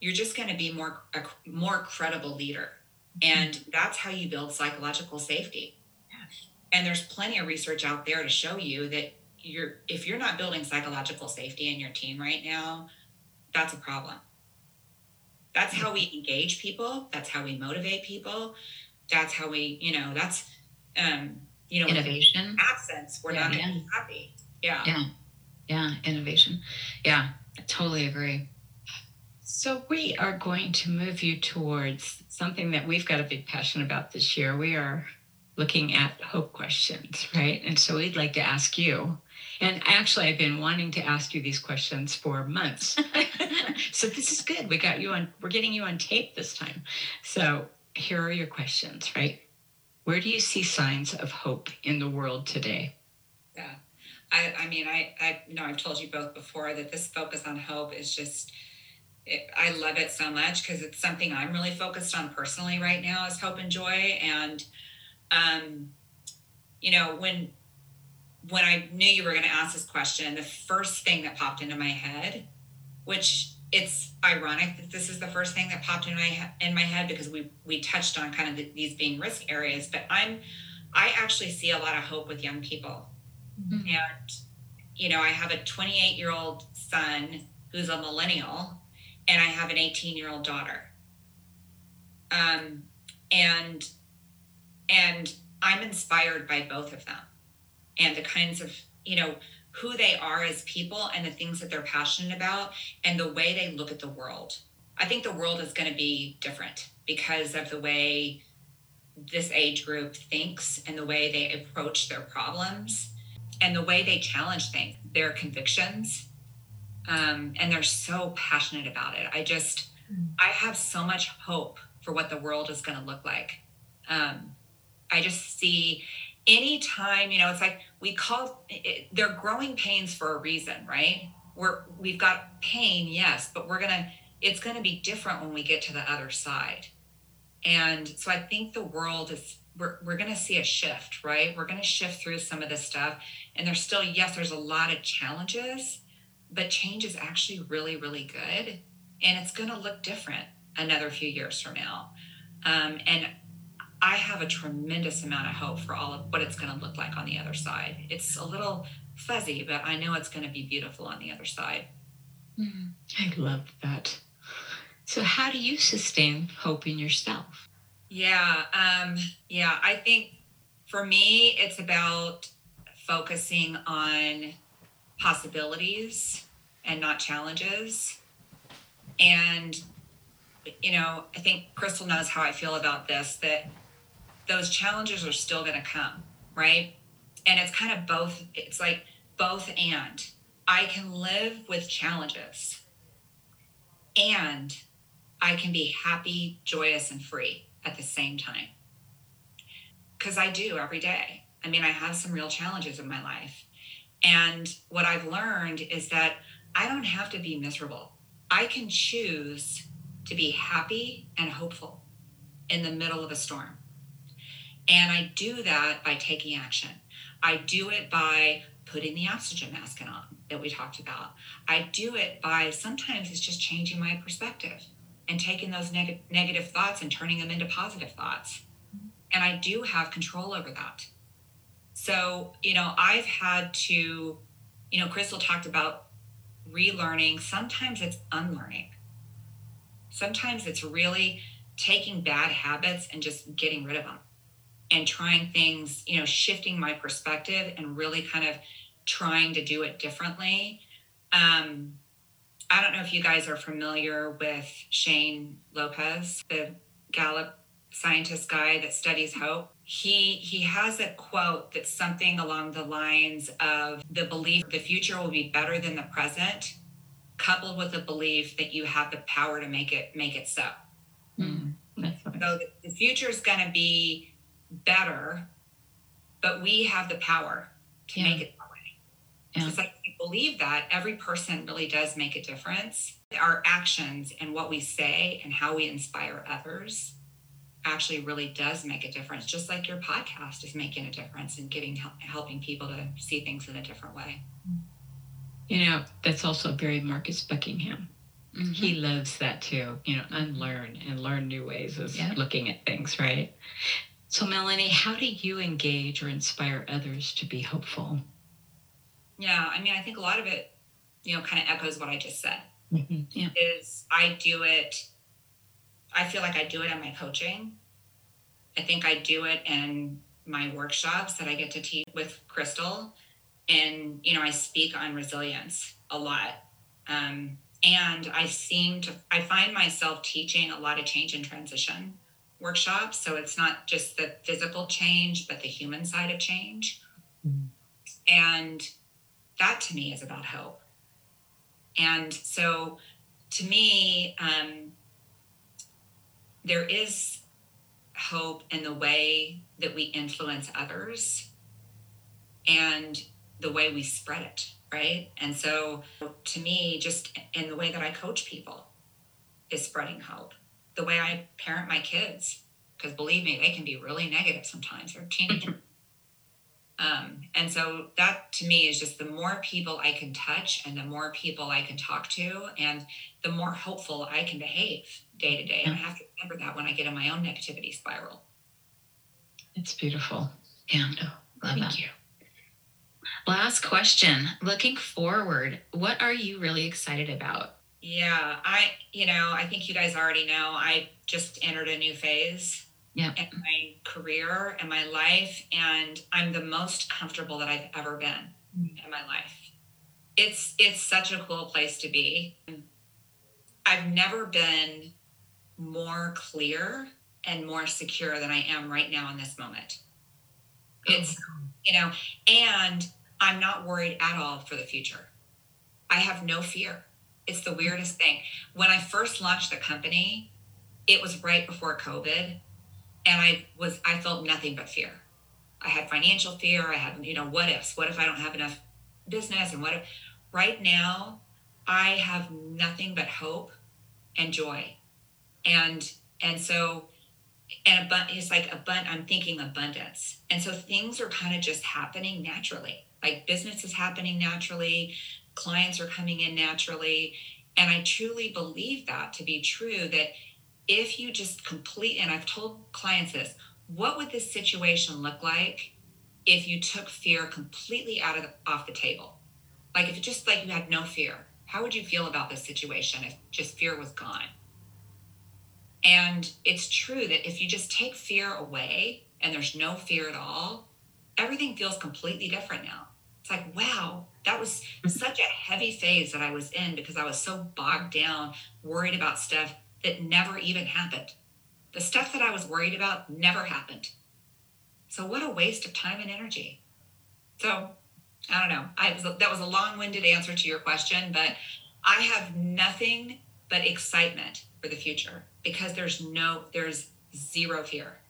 you're just going to be more a more credible leader and mm-hmm. that's how you build psychological safety. And there's plenty of research out there to show you that you're if you're not building psychological safety in your team right now, that's a problem. That's how we engage people, that's how we motivate people, that's how we, you know, that's um, you know, innovation. Absence, we're yeah, not yeah. happy. Yeah. Yeah. Yeah, innovation. Yeah, I totally agree. So, we are going to move you towards something that we've got a big passion about this year. We are looking at hope questions, right? And so, we'd like to ask you. And actually, I've been wanting to ask you these questions for months. so, this is good. We got you on, we're getting you on tape this time. So, here are your questions, right? Where do you see signs of hope in the world today? Yeah. I, I mean, I, I know I've told you both before that this focus on hope is just it, I love it so much because it's something I'm really focused on personally right now is hope and joy. And, um, you know, when, when I knew you were going to ask this question, the first thing that popped into my head, which it's ironic that this is the first thing that popped in my in my head because we we touched on kind of the, these being risk areas, but I'm I actually see a lot of hope with young people, mm-hmm. and you know I have a 28 year old son who's a millennial and I have an 18 year old daughter. Um, and and I'm inspired by both of them and the kinds of you know who they are as people and the things that they're passionate about and the way they look at the world. I think the world is going to be different because of the way this age group thinks and the way they approach their problems and the way they challenge things, their convictions um, and they're so passionate about it. I just, mm. I have so much hope for what the world is going to look like. Um, I just see anytime, you know, it's like we call it, they're growing pains for a reason, right? we're we've got pain, yes, but we're gonna it's gonna be different when we get to the other side. And so I think the world is we're, we're going to see a shift, right? We're going to shift through some of this stuff. And there's still, yes, there's a lot of challenges, but change is actually really, really good. And it's going to look different another few years from now. Um, and I have a tremendous amount of hope for all of what it's going to look like on the other side. It's a little fuzzy, but I know it's going to be beautiful on the other side. Mm, I love that. So, how do you sustain hope in yourself? Yeah, um, yeah. I think for me, it's about focusing on possibilities and not challenges. And, you know, I think Crystal knows how I feel about this that those challenges are still going to come, right? And it's kind of both, it's like both and. I can live with challenges and I can be happy, joyous, and free at the same time. Because I do every day. I mean, I have some real challenges in my life. And what I've learned is that I don't have to be miserable. I can choose to be happy and hopeful in the middle of a storm. And I do that by taking action. I do it by putting the oxygen mask on that we talked about. I do it by sometimes it's just changing my perspective and taking those neg- negative thoughts and turning them into positive thoughts. And I do have control over that. So, you know, I've had to, you know, Crystal talked about relearning. Sometimes it's unlearning. Sometimes it's really taking bad habits and just getting rid of them and trying things, you know, shifting my perspective and really kind of trying to do it differently. Um, I don't know if you guys are familiar with Shane Lopez, the Gallup scientist guy that studies hope. He he has a quote that's something along the lines of the belief the future will be better than the present, coupled with the belief that you have the power to make it make it so. Mm, so the future is going to be better, but we have the power to yeah. make it that way. Yeah. It's like believe that every person really does make a difference. Our actions and what we say and how we inspire others actually really does make a difference, just like your podcast is making a difference and giving helping people to see things in a different way. You know, that's also very Marcus Buckingham. Mm-hmm. He loves that too, you know, unlearn and learn new ways of yeah. looking at things, right? So, Melanie, how do you engage or inspire others to be hopeful? Yeah, I mean, I think a lot of it, you know, kind of echoes what I just said. Mm-hmm. Yeah. Is I do it, I feel like I do it in my coaching. I think I do it in my workshops that I get to teach with Crystal. And, you know, I speak on resilience a lot. Um, and I seem to, I find myself teaching a lot of change and transition workshops. So it's not just the physical change, but the human side of change. Mm-hmm. And that to me is about hope. And so to me, um, there is hope in the way that we influence others and the way we spread it, right? And so to me, just in the way that I coach people is spreading hope. The way I parent my kids, because believe me, they can be really negative sometimes. They're teenagers. Um, and so that to me is just the more people I can touch and the more people I can talk to and the more hopeful I can behave day to day. And I have to remember that when I get in my own negativity spiral. It's beautiful. And oh, thank that. you. Last question. Looking forward, what are you really excited about? Yeah, I, you know, I think you guys already know I just entered a new phase yeah. in my career and my life. And I'm the most comfortable that I've ever been mm-hmm. in my life. It's it's such a cool place to be. I've never been more clear and more secure than I am right now in this moment. It's you know, and I'm not worried at all for the future. I have no fear. It's the weirdest thing. When I first launched the company, it was right before COVID and I was I felt nothing but fear. I had financial fear. I had you know what ifs. What if I don't have enough business? And what if right now I have nothing but hope and joy. And and so and but it's like a bun I'm thinking abundance. And so things are kind of just happening naturally. Like business is happening naturally, clients are coming in naturally. And I truly believe that to be true that if you just complete and I've told clients this, what would this situation look like if you took fear completely out of the, off the table? Like if it just like you had no fear, how would you feel about this situation if just fear was gone? And it's true that if you just take fear away and there's no fear at all, everything feels completely different now. It's like, wow, that was mm-hmm. such a heavy phase that I was in because I was so bogged down, worried about stuff that never even happened. The stuff that I was worried about never happened. So what a waste of time and energy. So I don't know. I was that was a long-winded answer to your question, but I have nothing but excitement for the future because there's no there's zero fear.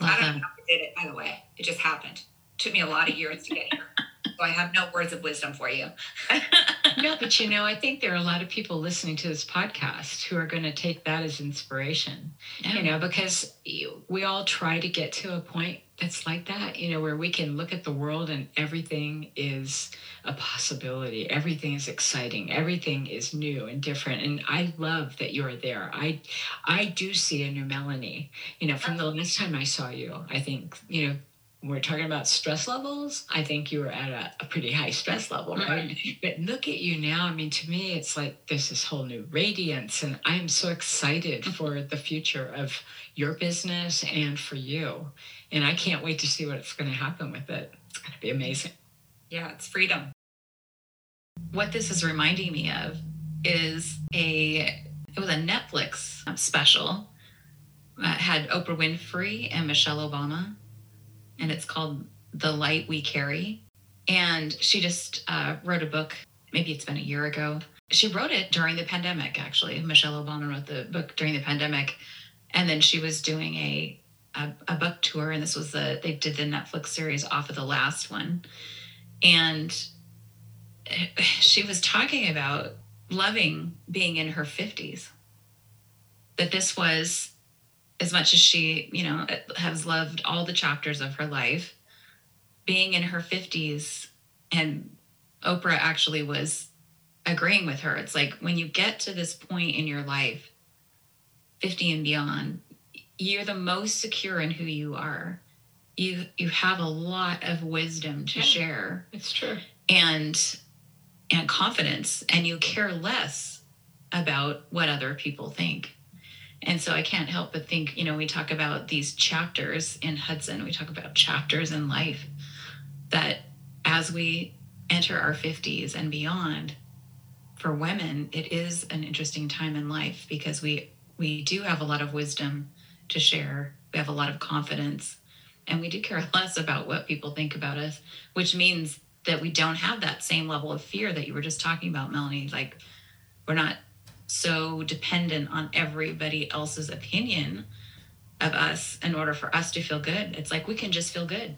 I don't know how I did it, by the way. It just happened. Took me a lot of years to get here. so I have no words of wisdom for you. no, but you know, I think there are a lot of people listening to this podcast who are going to take that as inspiration. Yeah. You know, because we all try to get to a point that's like that, you know, where we can look at the world and everything is a possibility. Everything is exciting. Everything is new and different. And I love that you're there. I I do see a new Melanie. You know, from the last time I saw you, I think, you know, we're talking about stress levels, I think you were at a, a pretty high stress level, right? right? But look at you now. I mean, to me, it's like there's this whole new radiance, and I'm so excited for the future of your business and for you. And I can't wait to see what's going to happen with it. It's going to be amazing. Yeah, it's freedom. What this is reminding me of is a it was a Netflix special. Uh, had Oprah Winfrey and Michelle Obama and it's called The Light We Carry. And she just uh, wrote a book, maybe it's been a year ago. She wrote it during the pandemic, actually. Michelle Obama wrote the book during the pandemic. And then she was doing a, a, a book tour, and this was the, they did the Netflix series off of the last one. And she was talking about loving being in her 50s. That this was as much as she, you know, has loved all the chapters of her life, being in her 50s, and Oprah actually was agreeing with her. It's like when you get to this point in your life, 50 and beyond, you're the most secure in who you are. You you have a lot of wisdom to yeah, share. It's true. And and confidence and you care less about what other people think and so I can't help but think, you know, we talk about these chapters in Hudson, we talk about chapters in life that as we enter our 50s and beyond, for women, it is an interesting time in life because we we do have a lot of wisdom to share. We have a lot of confidence and we do care less about what people think about us, which means that we don't have that same level of fear that you were just talking about, Melanie. Like we're not so dependent on everybody else's opinion of us in order for us to feel good. It's like we can just feel good.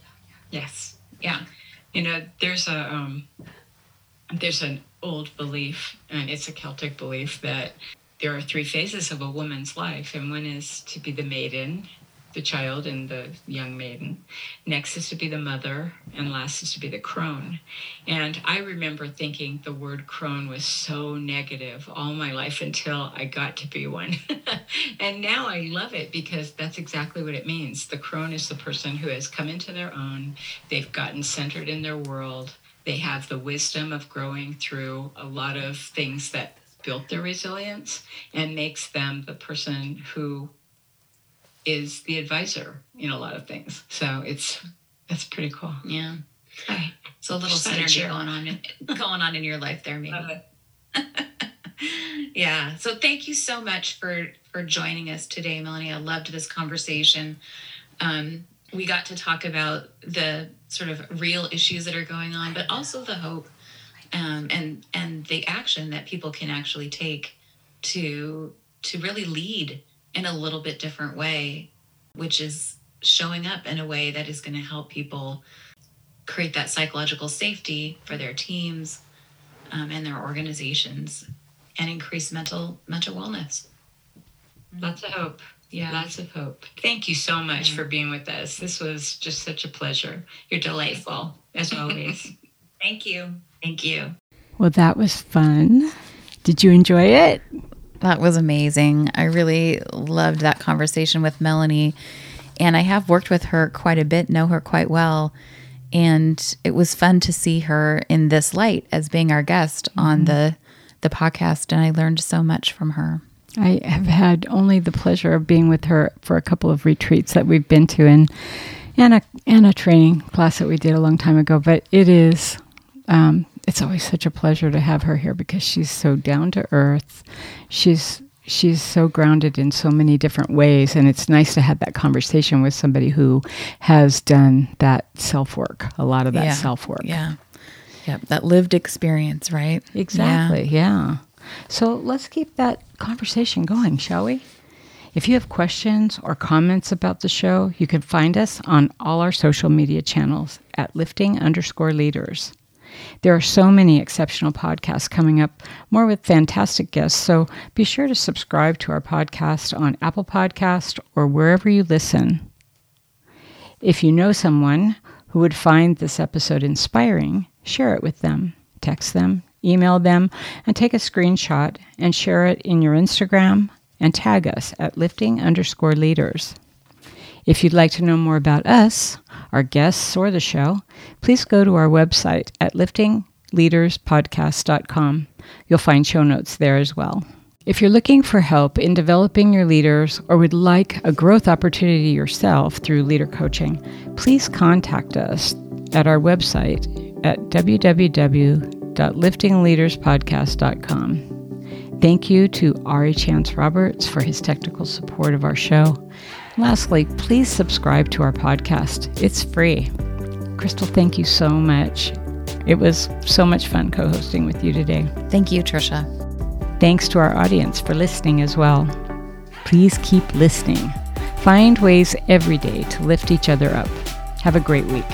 Yes. Yeah. You know, there's a um there's an old belief and it's a Celtic belief that there are three phases of a woman's life and one is to be the maiden the child and the young maiden. Next is to be the mother, and last is to be the crone. And I remember thinking the word crone was so negative all my life until I got to be one. and now I love it because that's exactly what it means. The crone is the person who has come into their own, they've gotten centered in their world, they have the wisdom of growing through a lot of things that built their resilience and makes them the person who is the advisor in a lot of things. So it's that's pretty cool. Yeah. So a little synergy going on in, going on in your life there, maybe. yeah. So thank you so much for for joining us today, Melanie. I loved this conversation. Um, we got to talk about the sort of real issues that are going on, but also the hope um, and and the action that people can actually take to to really lead in a little bit different way, which is showing up in a way that is going to help people create that psychological safety for their teams um, and their organizations and increase mental mental wellness. Lots of hope. Yeah. Lots of hope. Thank you so much for being with us. This was just such a pleasure. You're delightful, as always. Thank you. Thank you. Well, that was fun. Did you enjoy it? That was amazing. I really loved that conversation with Melanie. And I have worked with her quite a bit, know her quite well. And it was fun to see her in this light as being our guest on the the podcast and I learned so much from her. I have had only the pleasure of being with her for a couple of retreats that we've been to and and a and a training class that we did a long time ago. But it is um, it's always such a pleasure to have her here because she's so down to earth. She's she's so grounded in so many different ways and it's nice to have that conversation with somebody who has done that self work, a lot of that Yeah. self work. Yeah. Yep. That lived experience, right? Exactly. Yeah. So let's keep that conversation going, shall we? If you have questions or comments about the show, you can find us on all our social media channels at lifting underscore leaders. There are so many exceptional podcasts coming up, more with fantastic guests. So be sure to subscribe to our podcast on Apple Podcast or wherever you listen. If you know someone who would find this episode inspiring, share it with them. Text them, email them, and take a screenshot and share it in your Instagram and tag us at lifting underscore leaders. If you'd like to know more about us, our guests, or the show, please go to our website at liftingleaderspodcast.com. You'll find show notes there as well. If you're looking for help in developing your leaders or would like a growth opportunity yourself through leader coaching, please contact us at our website at www.liftingleaderspodcast.com. Thank you to Ari Chance Roberts for his technical support of our show. Lastly, please subscribe to our podcast. It's free. Crystal, thank you so much. It was so much fun co hosting with you today. Thank you, Trisha. Thanks to our audience for listening as well. Please keep listening. Find ways every day to lift each other up. Have a great week.